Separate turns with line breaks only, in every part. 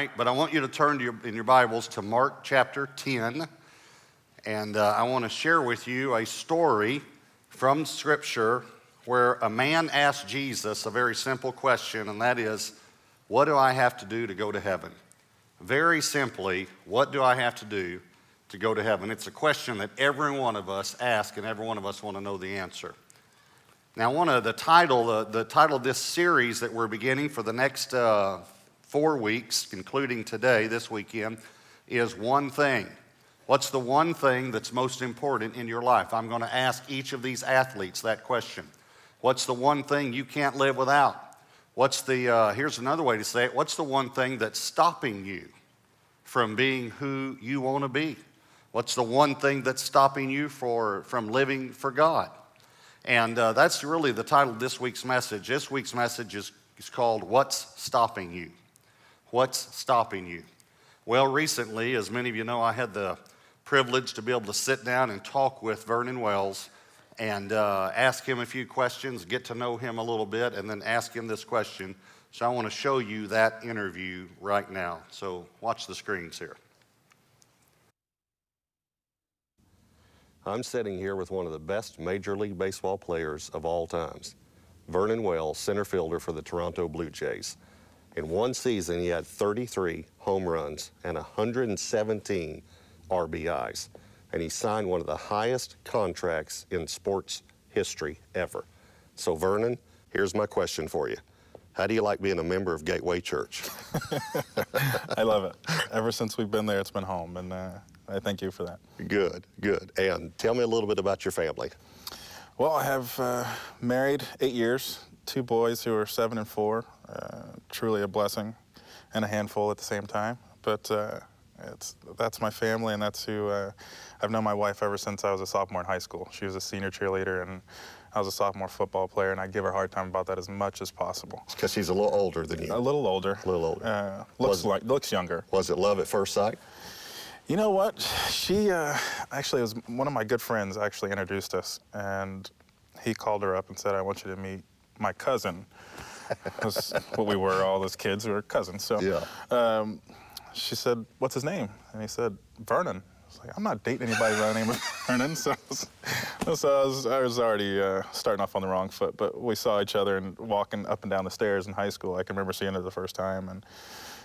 right? But I want you to turn to your, in your Bibles to Mark chapter 10. And uh, I want to share with you a story from Scripture where a man asked Jesus a very simple question, and that is, What do I have to do to go to heaven? Very simply, what do I have to do to go to heaven? It's a question that every one of us ask, and every one of us want to know the answer. Now, one of the title, uh, the title of this series that we're beginning for the next uh, four weeks, including today, this weekend, is one thing. What's the one thing that's most important in your life? I'm going to ask each of these athletes that question. What's the one thing you can't live without? What's the, uh, here's another way to say it, what's the one thing that's stopping you from being who you want to be? What's the one thing that's stopping you for, from living for God? And uh, that's really the title of this week's message. This week's message is, is called What's Stopping You? What's Stopping You? Well, recently, as many of you know, I had the privilege to be able to sit down and talk with Vernon Wells and uh, ask him a few questions, get to know him a little bit, and then ask him this question. So I want to show you that interview right now. So watch the screens here. I'm sitting here with one of the best Major League Baseball players of all times, Vernon Wells, center fielder for the Toronto Blue Jays. In one season, he had 33 home runs and 117 RBIs, and he signed one of the highest contracts in sports history ever. So, Vernon, here's my question for you. How do you like being a member of Gateway Church?
I love it. Ever since we've been there, it's been home, and uh, I thank you for that.
Good, good. And tell me a little bit about your family.
Well, I have uh, married eight years, two boys who are seven and four. Uh, truly a blessing and a handful at the same time. But uh, it's, that's my family, and that's who uh, I've known my wife ever since I was a sophomore in high school. She was a senior cheerleader, and I was a sophomore football player, and I give her a hard time about that as much as possible.
Because she's a little older than you.
A little older.
A little older.
Uh, looks like looks younger.
Was it love at first sight?
You know what? She uh, actually was one of my good friends. Actually introduced us, and he called her up and said, "I want you to meet my cousin." That's what we were. All those kids were cousins. So,
Yeah.
um, she said, "What's his name?" And he said, "Vernon." I was like, "I'm not dating anybody by the name of Vernon." So, so I, was, I was already uh, starting off on the wrong foot. But we saw each other and walking up and down the stairs in high school. I can remember seeing her the first time, and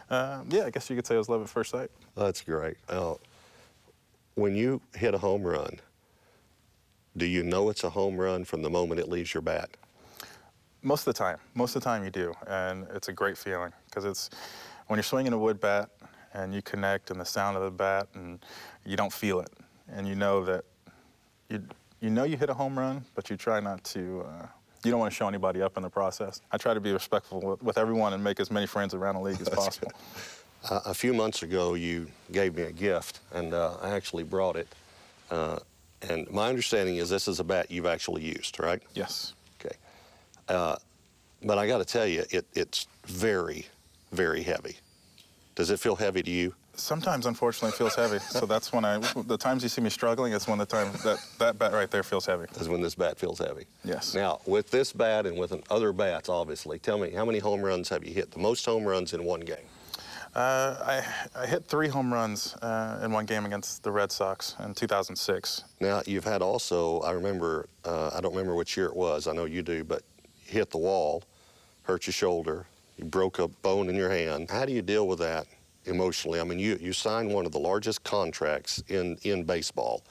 uh, yeah, I guess you could say it was love at first sight.
That's great. Now, when you hit a home run, do you know it's a home run from the moment it leaves your bat?
Most of the time, most of the time you do, and it's a great feeling because it's when you're swinging a wood bat and you connect and the sound of the bat and you don't feel it, and you know that you you know you hit a home run, but you try not to. Uh, you don't want to show anybody up in the process. I try to be respectful with, with everyone and make as many friends around the league as possible.
Uh, a few months ago, you gave me a gift, and uh, I actually brought it. Uh, and my understanding is this is a bat you've actually used, right?
Yes.
Uh, but I got to tell you, it, it's very, very heavy. Does it feel heavy to you?
Sometimes, unfortunately, it feels heavy. So that's when I, the times you see me struggling, it's when the time that that bat right there feels heavy.
Is when this bat feels heavy.
Yes.
Now, with this bat and with an- other bats, obviously, tell me how many home runs have you hit? The most home runs in one game.
Uh, I, I hit three home runs uh, in one game against the Red Sox in 2006.
Now, you've had also, I remember, uh, I don't remember which year it was, I know you do, but hit the wall, hurt your shoulder, you broke a bone in your hand. How do you deal with that emotionally? I mean, you, you signed one of the largest contracts in, in baseball,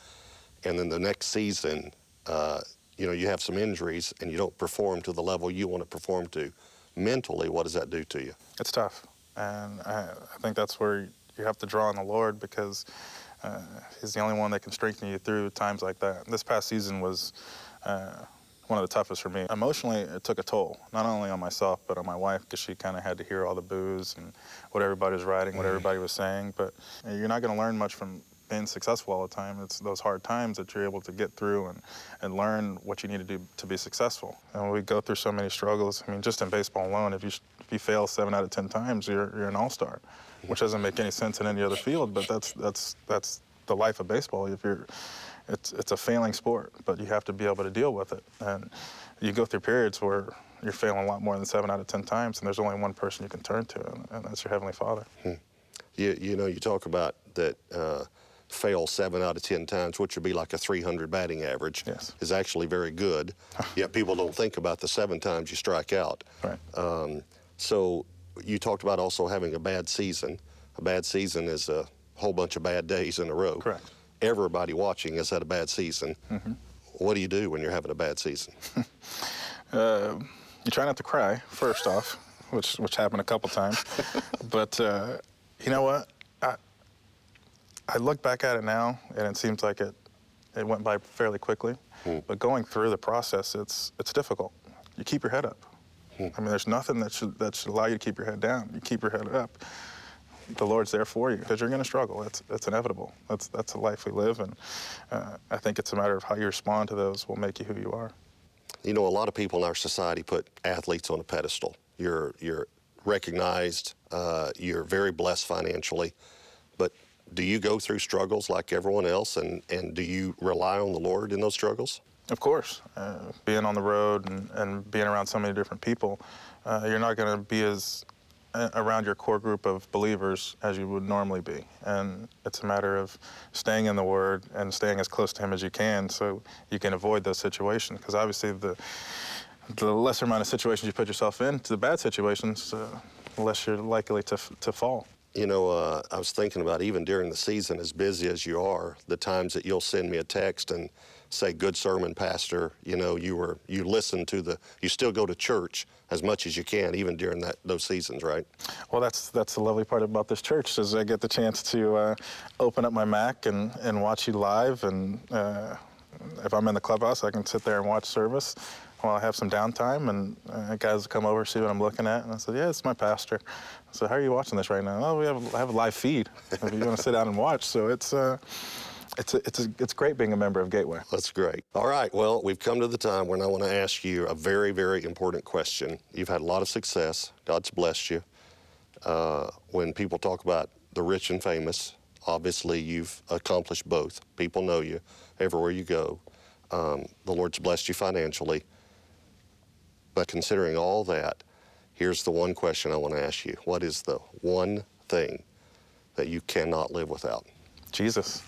and then the next season, uh, you know, you have some injuries and you don't perform to the level you want to perform to. Mentally, what does that do to you?
It's tough, and I, I think that's where you have to draw on the Lord because uh, He's the only one that can strengthen you through times like that. This past season was uh, one of the toughest for me. Emotionally, it took a toll, not only on myself, but on my wife, because she kind of had to hear all the boos and what everybody was writing, what mm. everybody was saying. But eh, you're not going to learn much from being successful all the time. It's those hard times that you're able to get through and, and learn what you need to do to be successful. And we go through so many struggles. I mean, just in baseball alone, if you, if you fail seven out of 10 times, you're, you're an all-star, which doesn't make any sense in any other field, but that's, that's, that's the life of baseball. If you're, it's, it's a failing sport, but you have to be able to deal with it. And you go through periods where you're failing a lot more than seven out of 10 times, and there's only one person you can turn to, and, and that's your Heavenly Father.
You, you know, you talk about that uh, fail seven out of 10 times, which would be like a 300 batting average,
Yes.
is actually very good. Yet people don't think about the seven times you strike out.
Right.
Um, so you talked about also having a bad season. A bad season is a whole bunch of bad days in a row.
Correct.
Everybody watching has had a bad season. What do you do when you're having a bad season?
Uh, you try not to cry first off, which which happened a couple times. but uh, you know what? I I look back at it now, and it seems like it it went by fairly quickly. But going through the process, it's it's difficult. You keep your head up. I mean, there's nothing that should that should allow you to keep your head down. You keep your head up. The Lord's there for you because you're going to struggle. That's it's inevitable. That's that's the life we live, and uh, I think it's a matter of how you respond to those will make you who you are.
You know, a lot of people in our society put athletes on a pedestal. You're you're recognized. Uh, you're very blessed financially, but do you go through struggles like everyone else, and and do you rely on the Lord in those struggles?
Of course, uh, being on the road and, and being around so many different people, uh, you're not going to be as around your core group of believers as you would normally be. And it's a matter of staying in the Word and staying as close to Him as you can so you can avoid those situations. Because obviously, the, the lesser amount of situations you put yourself in, to the bad situations, uh, the less you're likely to, to fall.
You know, uh, I was thinking about even during the season, as busy as you are, the times that you'll send me a text and say, "Good sermon, Pastor." You know, you were you listen to the, you still go to church as much as you can, even during that those seasons, right?
Well, that's that's the lovely part about this church is I get the chance to uh, open up my Mac and, and watch you live, and uh, if I'm in the clubhouse, I can sit there and watch service while I have some downtime, and uh, guys come over see what I'm looking at, and I said, yeah, it's my pastor. So how are you watching this right now? Oh, we have I have a live feed if you want to sit down and watch. So it's uh, it's a, it's a, it's great being a member of Gateway.
That's great. All right. Well, we've come to the time when I want to ask you a very, very important question. You've had a lot of success. God's blessed you. Uh, when people talk about the rich and famous, obviously you've accomplished both. People know you everywhere you go. Um, the Lord's blessed you financially. But considering all that, here's the one question I want to ask you What is the one thing that you cannot live without?
Jesus.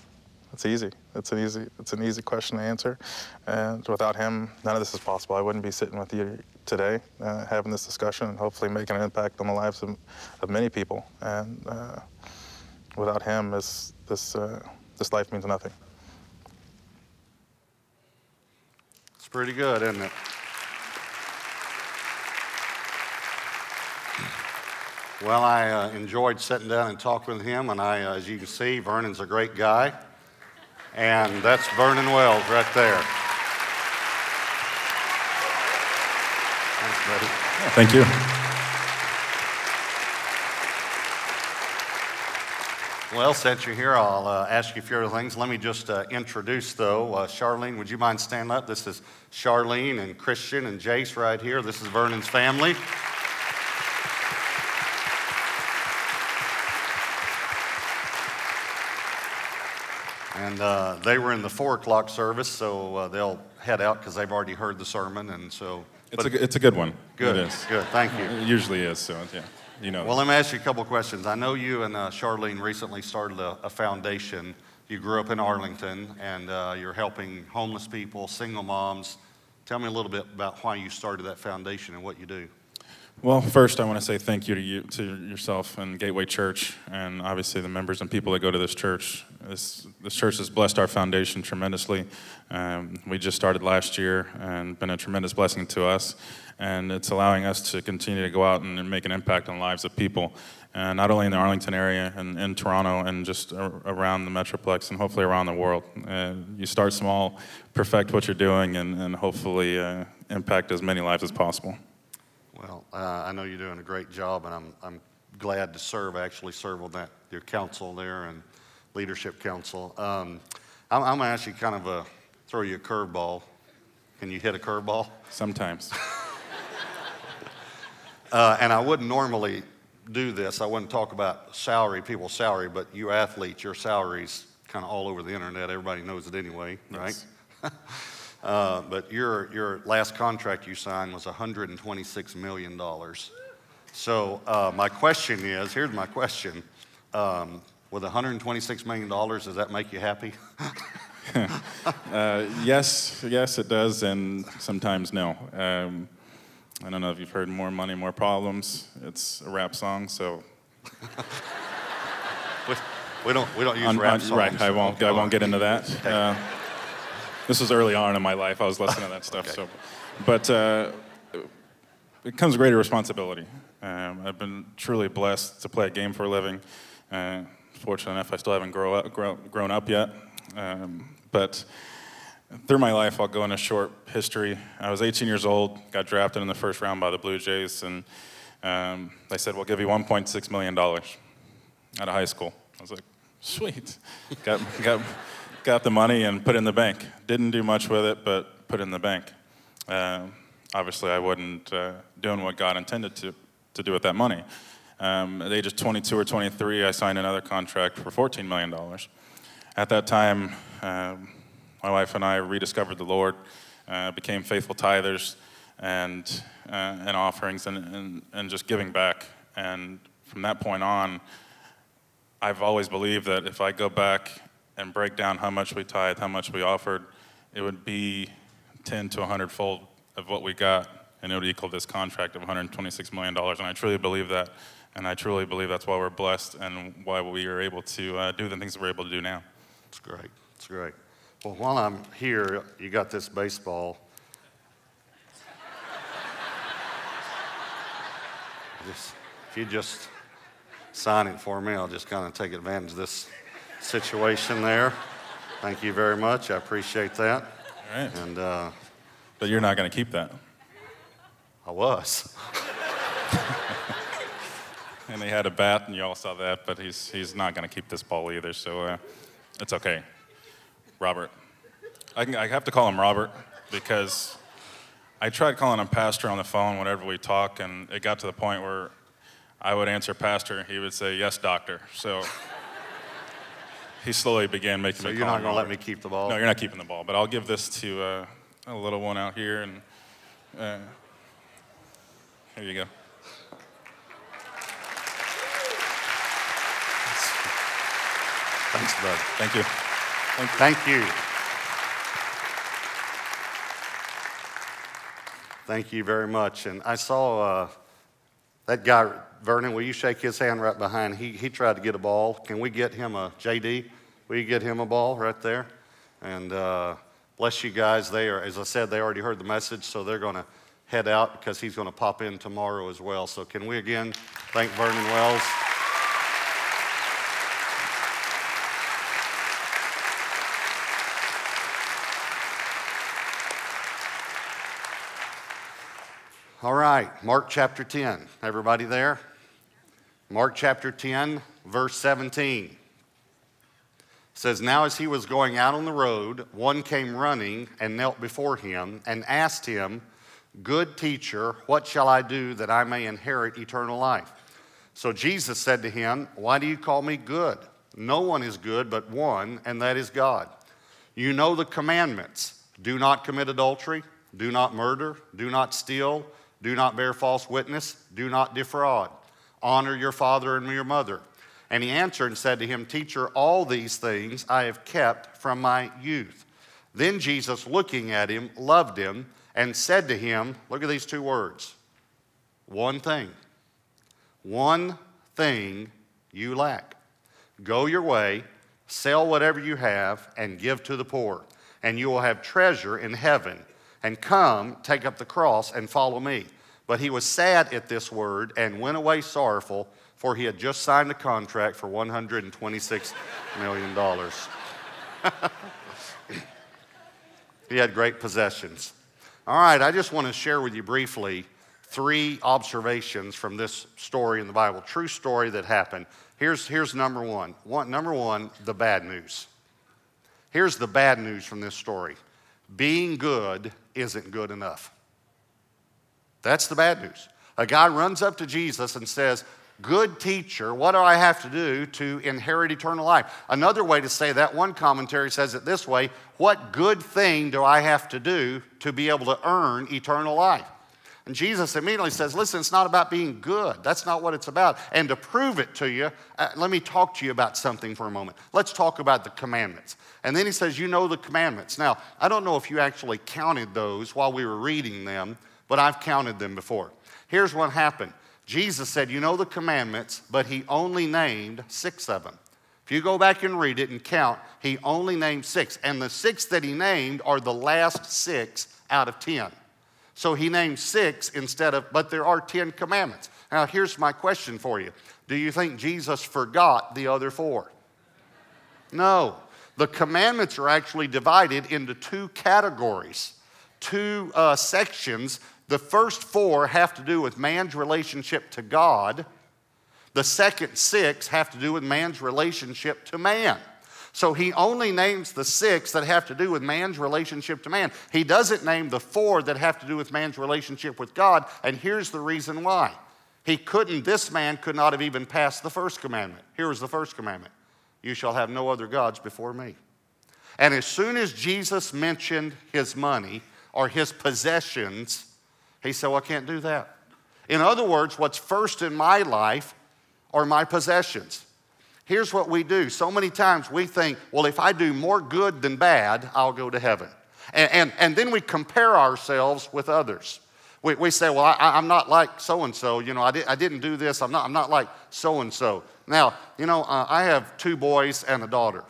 It's easy. It's an easy. It's an easy question to answer, and without him, none of this is possible. I wouldn't be sitting with you today, uh, having this discussion, and hopefully making an impact on the lives of, of many people. And uh, without him, this this uh, this life means nothing.
It's pretty good, isn't it? Well, I uh, enjoyed sitting down and talking with him, and I, uh, as you can see, Vernon's a great guy, and that's Vernon Wells right there. Thanks, buddy.
Thank you.
Well, since you're here, I'll uh, ask you a few other things. Let me just uh, introduce, though. Uh, Charlene, would you mind standing up? This is Charlene and Christian and Jace right here. This is Vernon's family. And uh, they were in the four o'clock service, so uh, they'll head out because they've already heard the sermon. And so,
It's a, it's a good one.
good,
It is.
good. Thank you.
It usually is, so yeah, you know.
Well, let me ask you a couple of questions. I know you and uh, Charlene recently started a, a foundation. You grew up in Arlington, and uh, you're helping homeless people, single moms. Tell me a little bit about why you started that foundation and what you do.
Well, first, I want to say thank you to you, to yourself and Gateway Church, and obviously the members and people that go to this church. This this church has blessed our foundation tremendously. Um, we just started last year, and been a tremendous blessing to us. And it's allowing us to continue to go out and, and make an impact on the lives of people, uh, not only in the Arlington area and in Toronto, and just around the metroplex, and hopefully around the world. Uh, you start small, perfect what you're doing, and, and hopefully uh, impact as many lives as possible.
Well, uh, I know you're doing a great job, and I'm, I'm glad to serve, actually serve on that, your council there and leadership council. Um, I'm, I'm going to ask you kind of a, throw you a curveball. Can you hit a curveball?
Sometimes.
Uh, and I wouldn't normally do this. I wouldn't talk about salary, people's salary, but you athletes, your salary's kind of all over the internet. Everybody knows it anyway, right? Uh, but your, your last contract you signed was $126 million. So uh, my question is, here's my question. Um, with $126 million, does that make you happy?
Uh, yes, yes, it does, and sometimes no. Um, I don't know if you've heard "More Money, More Problems." It's a rap song, so
we, we don't, we don't use
on-
rap
on-
songs.
right. I won't. I won't get into that. Uh, this was early on in my life. I was listening to that stuff. So, but uh, it comes with greater responsibility. Um, I've been truly blessed to play a game for a living. Uh, fortunate enough, I still haven't grow up, grow, grown up yet. Um, but through my life, I'll go in a short history. I was 18 years old, got drafted in the first round by the Blue Jays, and um, they said, "We'll give you 1.6 million dollars." out of high school. I was like, sweet. got, got, got the money and put in the bank. Didn't do much with it, but put in the bank. Um obviously, I wasn't uh, doing what God intended to, to do with that money. Um, at the age of 22 or 23, I signed another contract for $14 million. At that time, um, my wife and I rediscovered the Lord, uh, became faithful tithers and, uh, and offerings and, and, and just giving back. And from that point on, I've always believed that if I go back and break down how much we tithe, how much we offered, it would be 10 to 100 fold of what we got, and it would equal this contract of $126 million. And I truly believe that, and I truly believe that's why we're blessed and why we are able to uh, do the things that we're able to do now.
It's great. It's great. Well, while I'm here, you got this baseball. Just, if you just sign it for me, I'll just kind of take advantage of this situation there. Thank you very much. I appreciate that.
All right.
And uh,
But you're not going to keep that.
I was.
And he had a bat, and you all saw that, but he's, he's not going to keep this ball either, so uh, it's okay. Robert. I, can, I have to call him Robert because I tried calling him Pastor on the phone whenever we talk, and it got to the point where I would answer Pastor, and he would say, Yes, Doctor. So he slowly began making
So
me
you're not going to let me keep the ball?
No, you're not keeping the ball, but I'll give this to uh, a little one out here, and uh, here you go.
Thanks, bud.
Thank you.
Thank you. Thank you very much. And I saw uh, that guy, Vernon, will you shake his hand right behind? He, he tried to get a ball. Can we get him a JD? Will you get him a ball right there? And uh, bless you guys. They are, as I said, they already heard the message, so they're going to head out because he's going to pop in tomorrow as well. So can we again thank Vernon Wells? All right, Mark chapter 10. Everybody there? Mark chapter 10, verse 17 says, Now as he was going out on the road, one came running and knelt before him and asked him, Good teacher, what shall I do that I may inherit eternal life? So Jesus said to him, Why do you call me good? No one is good but one, and that is God. You know the commandments do not commit adultery, do not murder, do not steal, do not bear false witness, do not defraud, honor your father and your mother. And he answered and said to him, Teacher, all these things I have kept from my youth. Then Jesus, looking at him, loved him and said to him, Look at these two words one thing, one thing you lack. Go your way, sell whatever you have, and give to the poor, and you will have treasure in heaven. And come, take up the cross, and follow me. But he was sad at this word and went away sorrowful, for he had just signed a contract for $126 million. he had great possessions. All right, I just want to share with you briefly three observations from this story in the Bible, true story that happened. Here's, here's number one. one. Number one, the bad news. Here's the bad news from this story being good isn't good enough. That's the bad news. A guy runs up to Jesus and says, Good teacher, what do I have to do to inherit eternal life? Another way to say that, one commentary says it this way What good thing do I have to do to be able to earn eternal life? And Jesus immediately says, Listen, it's not about being good. That's not what it's about. And to prove it to you, uh, let me talk to you about something for a moment. Let's talk about the commandments. And then he says, You know the commandments. Now, I don't know if you actually counted those while we were reading them, but I've counted them before. Here's what happened Jesus said, You know the commandments, but he only named six of them. If you go back and read it and count, he only named six. And the six that he named are the last six out of ten. So he named six instead of, but there are 10 commandments. Now, here's my question for you Do you think Jesus forgot the other four? No. The commandments are actually divided into two categories, two uh, sections. The first four have to do with man's relationship to God, the second six have to do with man's relationship to man. So he only names the six that have to do with man's relationship to man. He doesn't name the four that have to do with man's relationship with God. And here's the reason why. He couldn't, this man could not have even passed the first commandment. Here was the first commandment You shall have no other gods before me. And as soon as Jesus mentioned his money or his possessions, he said, Well, I can't do that. In other words, what's first in my life are my possessions. Here's what we do. So many times we think, well, if I do more good than bad, I'll go to heaven. And, and, and then we compare ourselves with others. We, we say, well, I, am not like so and so. You know, I, did, I didn't do this. I'm not, I'm not like so and so. Now, you know, uh, I have two boys and a daughter.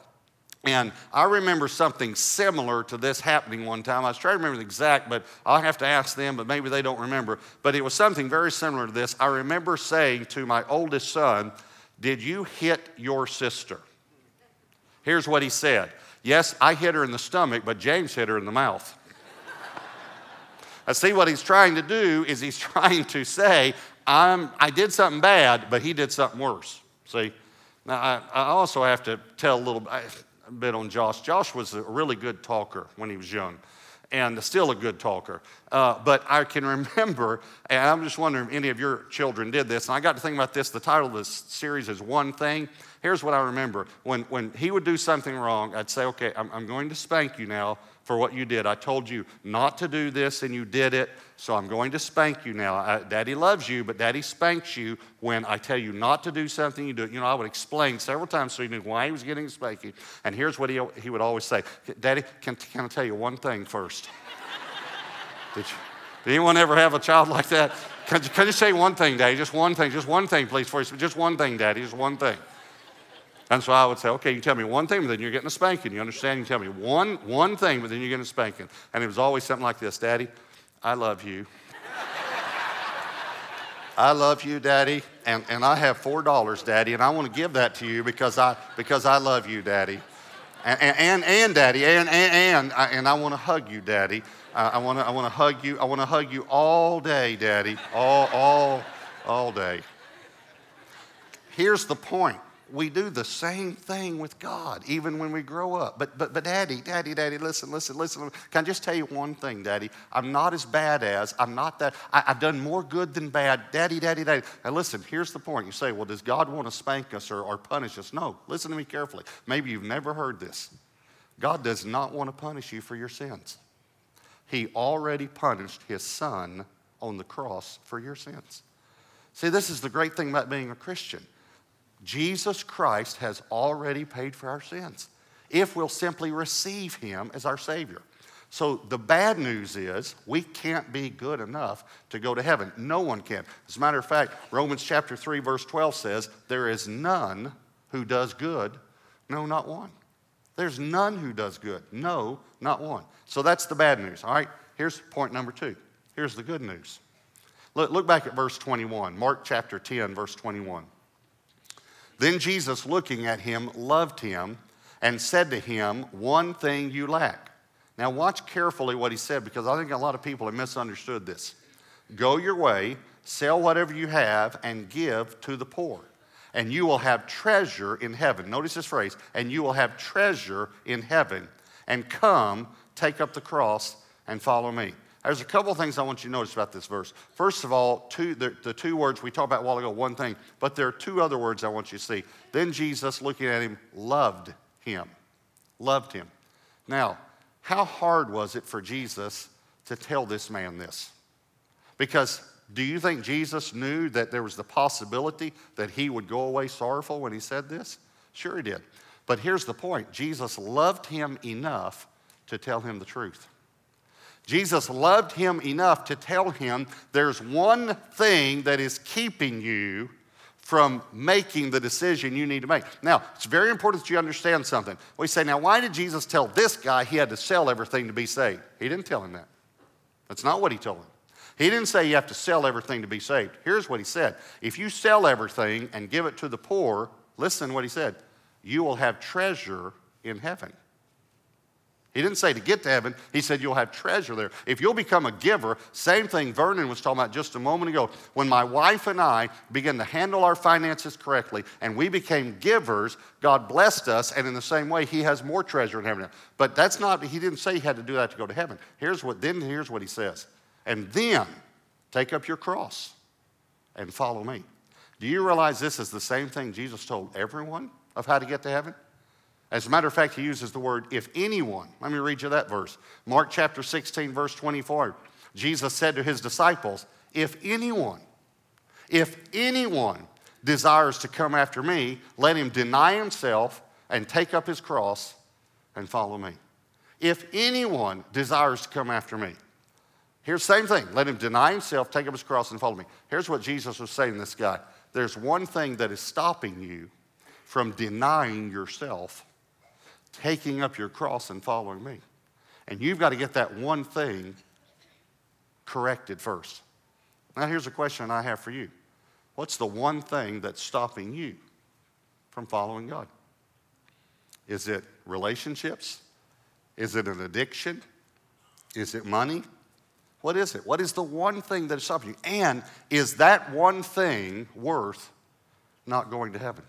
And I remember something similar to this happening one time. I was trying to remember the exact, but I'll have to ask them, but maybe they don't remember. But it was something very similar to this. I remember saying to my oldest son, did you hit your sister? Here's what he said Yes, I hit her in the stomach, but James hit her in the mouth. I see what he's trying to do is he's trying to say, I'm, I did something bad, but he did something worse. See? Now, I, I also have to tell a little bit on Josh. Josh was a really good talker when he was young and still a good talker. Uh, but I can remember, and I'm just wondering if any of your children did this, and I got to think about this. The title of this series is One Thing. Here's what I remember. When, when he would do something wrong, I'd say, Okay, I'm, I'm going to spank you now for what you did. I told you not to do this and you did it, so I'm going to spank you now. I, Daddy loves you, but Daddy spanks you when I tell you not to do something, you do it. You know, I would explain several times so he knew why he was getting spanked. And here's what he, he would always say Daddy, can, can I tell you one thing first? did, you, did anyone ever have a child like that? Can, can you say one thing, Daddy? Just one thing, just one thing, please, for you. Just one thing, Daddy, just one thing. And so I would say, okay, you tell me one thing, but then you're getting a spanking. You understand? You tell me one, one thing, but then you're getting a spanking. And it was always something like this Daddy, I love you. I love you, Daddy, and, and I have four dollars, Daddy, and I want to give that to you because I because I love you, Daddy, and and, and Daddy, and and and I, and I want to hug you, Daddy. I, I want to I want to hug you. I want to hug you all day, Daddy, all all all day. Here's the point we do the same thing with God, even when we grow up. But, but, but, Daddy, Daddy, Daddy, listen, listen, listen. Can I just tell you one thing, Daddy? I'm not as bad as, I'm not that, I, have done more good than bad. Daddy, Daddy, Daddy. Now, listen, here's the point. You say, well, does God want to spank us or, or punish us? No, listen to me carefully. Maybe you've never heard this. God does not want to punish you for your sins. He already punished his son on the cross for your sins. See, this is the great thing about being a Christian. Jesus Christ has already paid for our sins if we'll simply receive Him as our Savior. So the bad news is we can't be good enough to go to heaven. No one can. As a matter of fact, Romans chapter 3, verse 12 says, There is none who does good, no, not one. There's none who does good, no, not one. So that's the bad news. All right, here's point number two. Here's the good news. Look, look back at verse 21, Mark chapter 10, verse 21. Then Jesus, looking at him, loved him and said to him, One thing you lack. Now, watch carefully what he said because I think a lot of people have misunderstood this. Go your way, sell whatever you have, and give to the poor, and you will have treasure in heaven. Notice this phrase, and you will have treasure in heaven. And come, take up the cross, and follow me. There's a couple of things I want you to notice about this verse. First of all, two, the, the two words we talked about a while ago, one thing, but there are two other words I want you to see. Then Jesus, looking at him, loved him. Loved him. Now, how hard was it for Jesus to tell this man this? Because do you think Jesus knew that there was the possibility that he would go away sorrowful when he said this? Sure, he did. But here's the point Jesus loved him enough to tell him the truth. Jesus loved him enough to tell him there's one thing that is keeping you from making the decision you need to make. Now, it's very important that you understand something. We say, now, why did Jesus tell this guy he had to sell everything to be saved? He didn't tell him that. That's not what he told him. He didn't say you have to sell everything to be saved. Here's what he said If you sell everything and give it to the poor, listen what he said, you will have treasure in heaven. He didn't say to get to heaven, he said you'll have treasure there. If you'll become a giver, same thing Vernon was talking about just a moment ago. When my wife and I began to handle our finances correctly and we became givers, God blessed us, and in the same way, he has more treasure in heaven. But that's not, he didn't say he had to do that to go to heaven. Here's what, then here's what he says. And then take up your cross and follow me. Do you realize this is the same thing Jesus told everyone of how to get to heaven? As a matter of fact, he uses the word if anyone. Let me read you that verse. Mark chapter 16, verse 24. Jesus said to his disciples, If anyone, if anyone desires to come after me, let him deny himself and take up his cross and follow me. If anyone desires to come after me, here's the same thing. Let him deny himself, take up his cross, and follow me. Here's what Jesus was saying to this guy there's one thing that is stopping you from denying yourself taking up your cross and following me. And you've got to get that one thing corrected first. Now, here's a question I have for you What's the one thing that's stopping you from following God? Is it relationships? Is it an addiction? Is it money? What is it? What is the one thing that's stopping you? And is that one thing worth not going to heaven?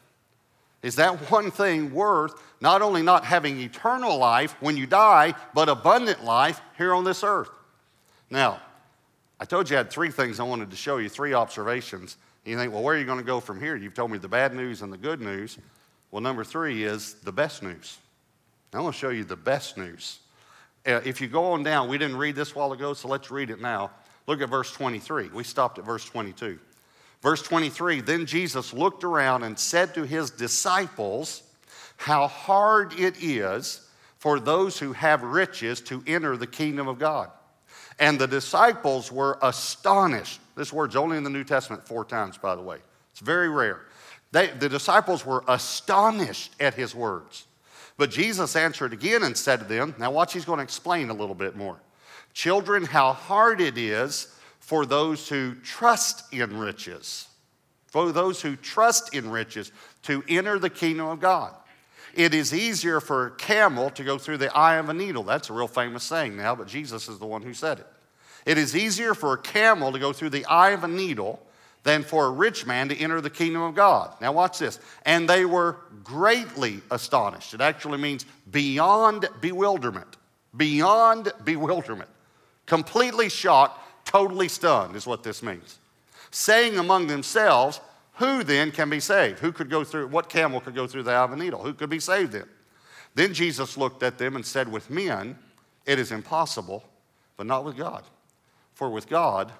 Is that one thing worth not only not having eternal life when you die, but abundant life here on this earth? Now, I told you I had three things I wanted to show you, three observations. You think, well, where are you going to go from here? You've told me the bad news and the good news. Well, number three is the best news. I want to show you the best news. Uh, if you go on down, we didn't read this while ago, so let's read it now. Look at verse 23. We stopped at verse 22. Verse 23 Then Jesus looked around and said to his disciples, How hard it is for those who have riches to enter the kingdom of God. And the disciples were astonished. This word's only in the New Testament four times, by the way. It's very rare. They, the disciples were astonished at his words. But Jesus answered again and said to them, Now, watch, he's going to explain a little bit more. Children, how hard it is for those who trust in riches, for those who trust in riches to enter the kingdom of God. It is easier for a camel to go through the eye of a needle. That's a real famous saying now, but Jesus is the one who said it. It is easier for a camel to go through the eye of a needle than for a rich man to enter the kingdom of God. Now, watch this. And they were greatly astonished. It actually means beyond bewilderment. Beyond bewilderment. Completely shocked totally stunned, is what this means. Saying among themselves, Who then can be saved? Who could go through, what camel could go through the eye of a needle? Who could be saved then? Then Jesus looked at them and said, With men, it is impossible, but not with God. For with God,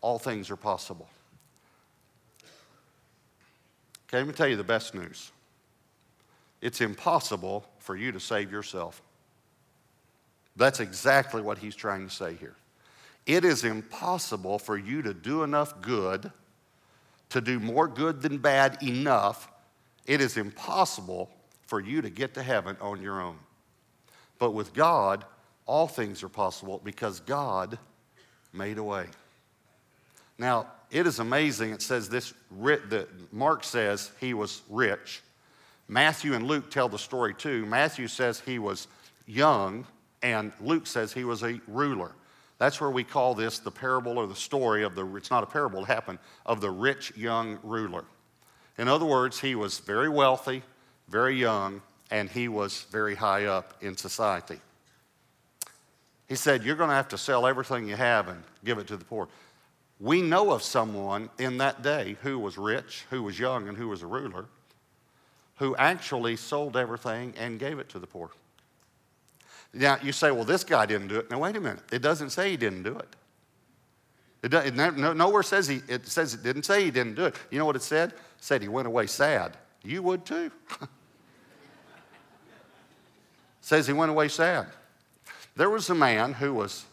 all things are possible. Okay, let me tell you the best news. It's impossible for you to save yourself. That's exactly what he's trying to say here. It is impossible for you to do enough good, to do more good than bad enough. It is impossible for you to get to heaven on your own. But with God, all things are possible because God made a way. Now, it is amazing. It says this, that Mark says he was rich. Matthew and Luke tell the story too. Matthew says he was young, and Luke says he was a ruler. That's where we call this the parable or the story of the, it's not a parable, it happened, of the rich young ruler. In other words, he was very wealthy, very young, and he was very high up in society. He said, You're going to have to sell everything you have and give it to the poor. We know of someone in that day who was rich, who was young, and who was a ruler, who actually sold everything and gave it to the poor. Now, you say, well, this guy didn't do it. Now, wait a minute. It doesn't say he didn't do it. It, it no, nowhere says he, it says it didn't say he didn't do it. You know what it said? It said he went away sad. You would too. says he went away sad. There was a man who was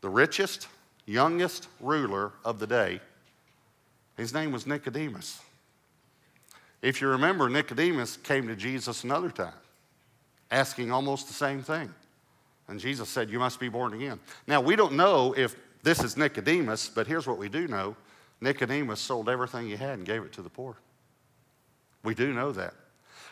the richest, youngest ruler of the day. His name was Nicodemus. If you remember, Nicodemus came to Jesus another time, asking almost the same thing. And Jesus said, You must be born again. Now, we don't know if this is Nicodemus, but here's what we do know Nicodemus sold everything he had and gave it to the poor. We do know that.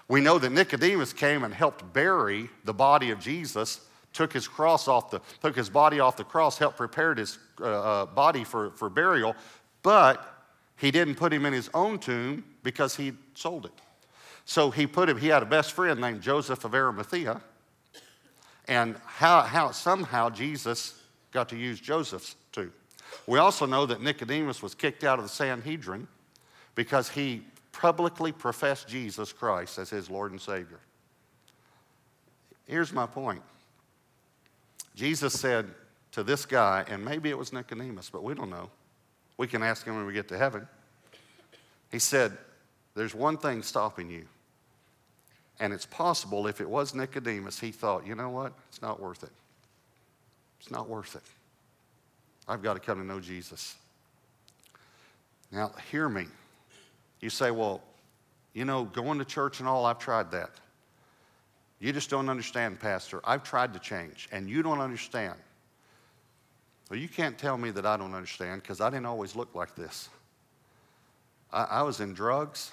We know that Nicodemus came and helped bury the body of Jesus, took his cross off the, took his body off the cross, helped prepare his uh, uh, body for, for burial, but he didn't put him in his own tomb because he sold it. So he put him, he had a best friend named Joseph of Arimathea, and how, how somehow Jesus got to use Joseph's too. We also know that Nicodemus was kicked out of the Sanhedrin because he publicly professed Jesus Christ as his Lord and Savior. Here's my point Jesus said to this guy, and maybe it was Nicodemus, but we don't know. We can ask him when we get to heaven. He said, There's one thing stopping you. And it's possible if it was Nicodemus, he thought, you know what? It's not worth it. It's not worth it. I've got to come to know Jesus. Now, hear me. You say, well, you know, going to church and all, I've tried that. You just don't understand, Pastor. I've tried to change, and you don't understand. Well, you can't tell me that I don't understand because I didn't always look like this. I, I, was in drugs.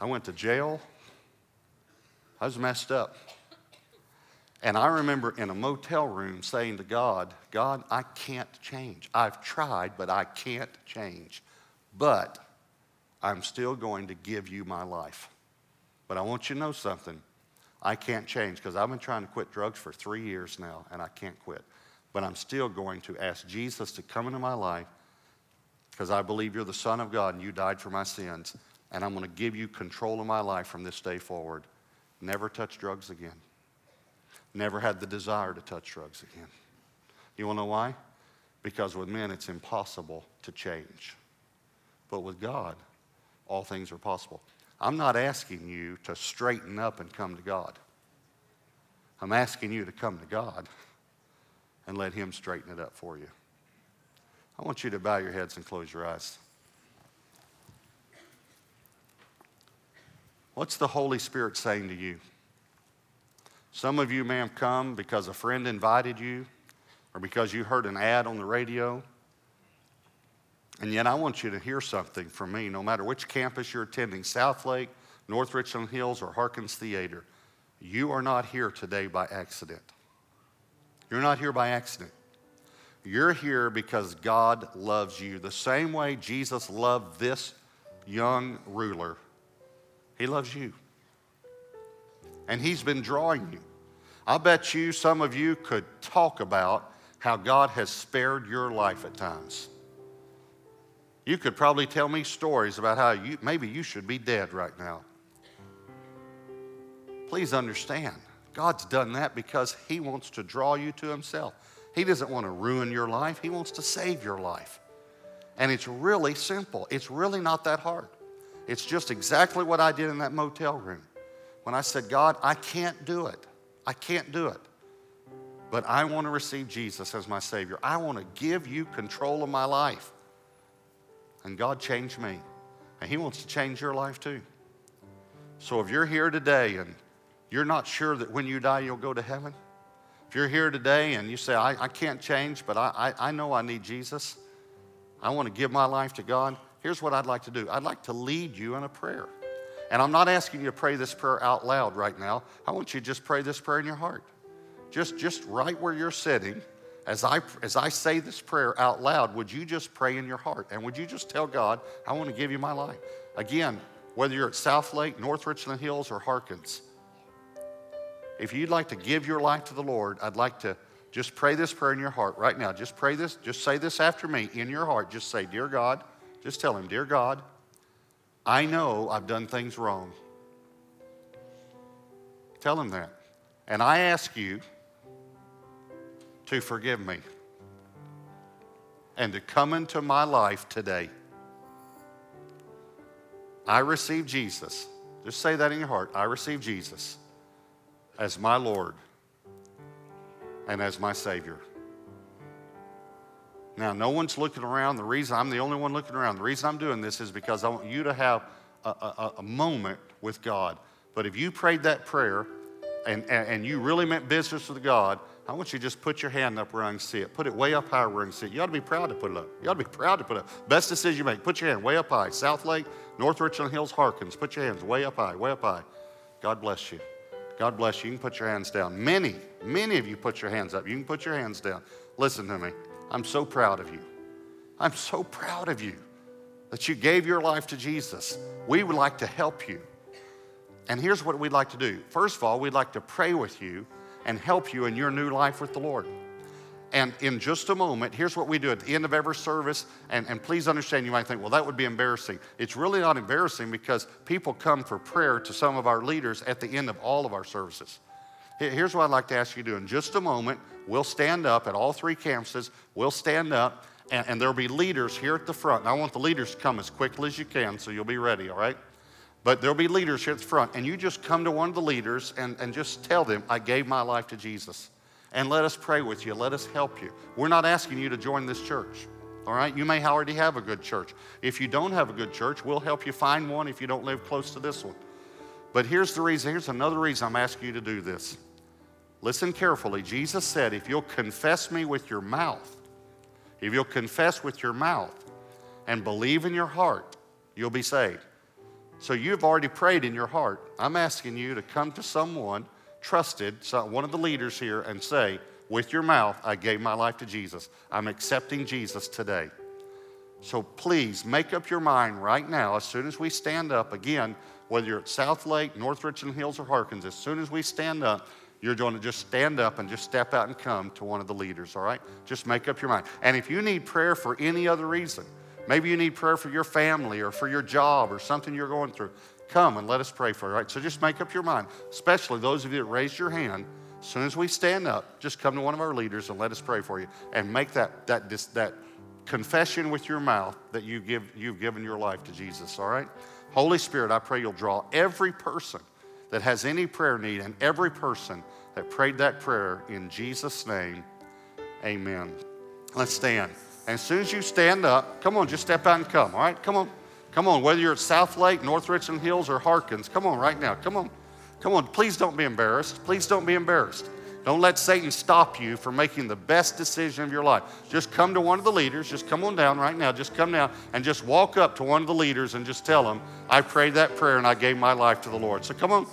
I went to jail. I was messed up. And I remember in a motel room saying to God, God, I can't change. I've tried, but I can't change. But I'm still going to give you my life. But I want you to know something. I can't change because I've been trying to quit drugs for three years now and I can't quit. But I'm still going to ask Jesus to come into my life because I believe you're the Son of God and you died for my sins. And I'm going to give you control of my life from this day forward. Never touch drugs again. Never had the desire to touch drugs again. You want to know why? Because with men it's impossible to change. But with God, all things are possible. I'm not asking you to straighten up and come to God. I'm asking you to come to God and let Him straighten it up for you. I want you to bow your heads and close your eyes. What's the Holy Spirit saying to you? Some of you may have come because a friend invited you or because you heard an ad on the radio and yet, I want you to hear something from me, no matter which campus you're attending Southlake, North Richland Hills, or Harkins Theater. You are not here today by accident. You're not here by accident. You're here because God loves you. The same way Jesus loved this young ruler, He loves you. And He's been drawing you. I bet you some of you could talk about how God has spared your life at times. You could probably tell me stories about how you, maybe you should be dead right now. Please understand, God's done that because He wants to draw you to Himself. He doesn't want to ruin your life, He wants to save your life. And it's really simple, it's really not that hard. It's just exactly what I did in that motel room. When I said, God, I can't do it. I can't do it. But I want to receive Jesus as my Savior. I want to give you control of my life. And God changed me. And He wants to change your life too. So if you're here today and you're not sure that when you die you'll go to heaven, if you're here today and you say, I, I can't change, but I, I, I know I need Jesus, I want to give my life to God, here's what I'd like to do I'd like to lead you in a prayer. And I'm not asking you to pray this prayer out loud right now. I want you to just pray this prayer in your heart. Just, just right where you're sitting as I, as I say this prayer out loud, would you just pray in your heart? And would you just tell God, I want to give you my life? Again, whether you're at Southlake, North Richland Hills, or Harkins, if you'd like to give your life to the Lord, I'd like to just pray this prayer in your heart right now. Just pray this, just say this after me in your heart. Just say, Dear God, just tell Him, Dear God, I know I've done things wrong. Tell Him that. And I ask you, to forgive me. and to come into my life today. I receive Jesus. Just say that in your heart. I receive Jesus as my Lord and as my Savior. Now, no one's looking around. The reason I'm the only one looking around, the reason I'm doing this is because I want you to have a, a, a moment with God. But if you prayed that prayer and, and, and you really meant business with God, I want you to just put your hand up where I can see it. Put it way up high where I can see it. You ought to be proud to put it up. You ought to be proud to put it up. Best decision you make. Put your hand way up high. Southlake, North Richland Hills, Harkins. Put your hands way up high, way up high. God bless you. God bless you. You can put your hands down. Many, many of you put your hands up. You can put your hands down. Listen to me. I'm so proud of you. I'm so proud of you that you gave your life to Jesus. We would like to help you. And here's what we'd like to do. First of all, we'd like to pray with you and help you in your new life with the Lord. And in just a moment, here's what we do at the end of every service. And, and please understand, you might think, well, that would be embarrassing. It's really not embarrassing because people come for prayer to some of our leaders at the end of all of our services. Here's what I'd like to ask you to do. In just a moment, we'll stand up at all three campuses. We'll stand up, and, and there'll be leaders here at the front. And I want the leaders to come as quickly as you can so you'll be ready, all right? But there'll be leaders here at the front, and you just come to one of the leaders and, and just tell them, I gave my life to Jesus. And let us pray with you. Let us help you. We're not asking you to join this church. All right? You may already have a good church. If you don't have a good church, we'll help you find one if you don't live close to this one. But here's the reason, here's another reason I'm asking you to do this. Listen carefully. Jesus said, if you'll confess me with your mouth, if you'll confess with your mouth and believe in your heart, you'll be saved. So you've already prayed in your heart. I'm asking you to come to someone trusted, one of the leaders here, and say, with your mouth, I gave my life to Jesus. I'm accepting Jesus today. So please make up your mind right now, as soon as we stand up, again, whether you're at Southlake, North Richland Hills, or Harkins, as soon as we stand up, you're going to just stand up and just step out and come to one of the leaders, all right? Just make up your mind. And if you need prayer for any other reason, maybe you need prayer for your family or for your job or something you're going through, come and let us pray for you, all right? So just make up your mind, especially those of you that raised your hand. As soon as we stand up, just come to one of our leaders and let us pray for you and make that, that, that confession with your mouth that you give, you've given your life to Jesus, all right? Holy Spirit, I pray you'll draw every person that has any prayer need and every person that prayed that prayer in Jesus' name, amen. Let's stand. And as soon as you stand up, come on, just step out and come, all right? Come on. Come on, whether you're at Southlake, North Richland Hills, or Harkins, come on right now. Come on. Come on. Please don't be embarrassed. Please don't be embarrassed. Don't let Satan stop you from making the best decision of your life. Just come to one of the leaders. Just come on down right now. Just come down and just walk up to one of the leaders and just tell them, I prayed that prayer and I gave my life to the Lord. So come on.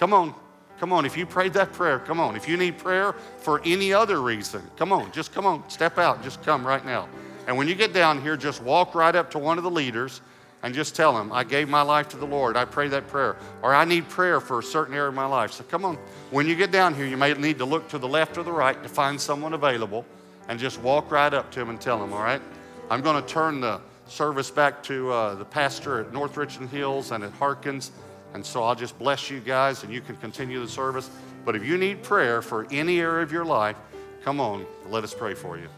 Come on. Come on. If you prayed that prayer, come on. If you need prayer for any other reason, come on. Just come on. Step out. Just come right now. And when you get down here, just walk right up to one of the leaders and just tell them, I gave my life to the Lord. I pray that prayer. Or I need prayer for a certain area of my life. So come on. When you get down here, you may need to look to the left or the right to find someone available and just walk right up to them and tell them, all right? I'm going to turn the service back to uh, the pastor at North Richland Hills and at Harkins. And so I'll just bless you guys and you can continue the service. But if you need prayer for any area of your life, come on, let us pray for you.